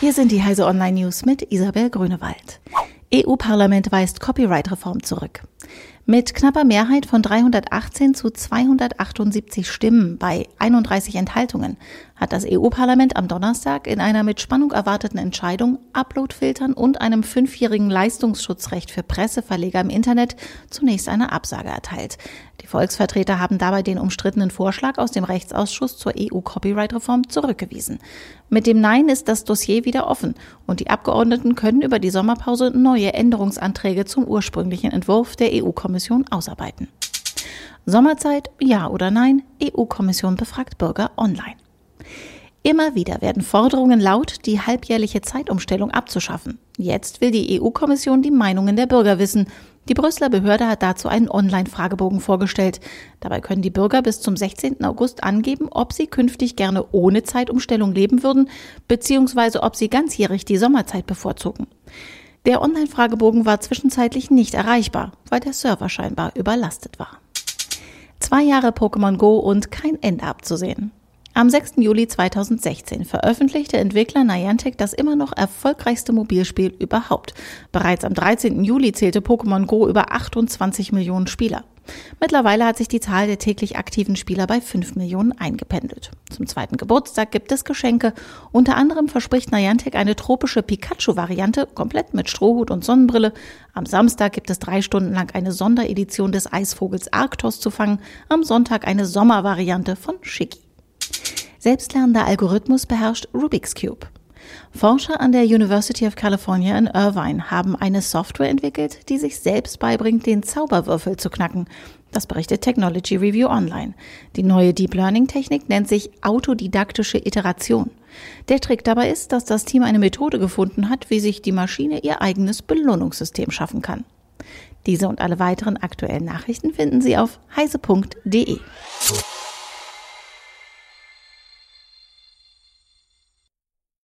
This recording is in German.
Hier sind die Heise Online News mit Isabel Grünewald. EU-Parlament weist Copyright-Reform zurück. Mit knapper Mehrheit von 318 zu 278 Stimmen bei 31 Enthaltungen hat das EU-Parlament am Donnerstag in einer mit Spannung erwarteten Entscheidung Uploadfiltern und einem fünfjährigen Leistungsschutzrecht für Presseverleger im Internet zunächst eine Absage erteilt. Die Volksvertreter haben dabei den umstrittenen Vorschlag aus dem Rechtsausschuss zur EU-Copyright-Reform zurückgewiesen. Mit dem Nein ist das Dossier wieder offen und die Abgeordneten können über die Sommerpause neue Änderungsanträge zum ursprünglichen Entwurf der EU-Kommission ausarbeiten. Sommerzeit, ja oder nein? EU-Kommission befragt Bürger online. Immer wieder werden Forderungen laut, die halbjährliche Zeitumstellung abzuschaffen. Jetzt will die EU-Kommission die Meinungen der Bürger wissen. Die Brüsseler Behörde hat dazu einen Online-Fragebogen vorgestellt. Dabei können die Bürger bis zum 16. August angeben, ob sie künftig gerne ohne Zeitumstellung leben würden, beziehungsweise ob sie ganzjährig die Sommerzeit bevorzugen. Der Online-Fragebogen war zwischenzeitlich nicht erreichbar, weil der Server scheinbar überlastet war. Zwei Jahre Pokémon Go und kein Ende abzusehen. Am 6. Juli 2016 veröffentlichte Entwickler Niantic das immer noch erfolgreichste Mobilspiel überhaupt. Bereits am 13. Juli zählte Pokémon Go über 28 Millionen Spieler. Mittlerweile hat sich die Zahl der täglich aktiven Spieler bei 5 Millionen eingependelt. Zum zweiten Geburtstag gibt es Geschenke. Unter anderem verspricht Niantic eine tropische Pikachu-Variante, komplett mit Strohhut und Sonnenbrille. Am Samstag gibt es drei Stunden lang eine Sonderedition des Eisvogels Arktos zu fangen. Am Sonntag eine Sommervariante von Shiki. Selbstlernender Algorithmus beherrscht Rubik's Cube. Forscher an der University of California in Irvine haben eine Software entwickelt, die sich selbst beibringt, den Zauberwürfel zu knacken. Das berichtet Technology Review Online. Die neue Deep Learning Technik nennt sich autodidaktische Iteration. Der Trick dabei ist, dass das Team eine Methode gefunden hat, wie sich die Maschine ihr eigenes Belohnungssystem schaffen kann. Diese und alle weiteren aktuellen Nachrichten finden Sie auf heise.de.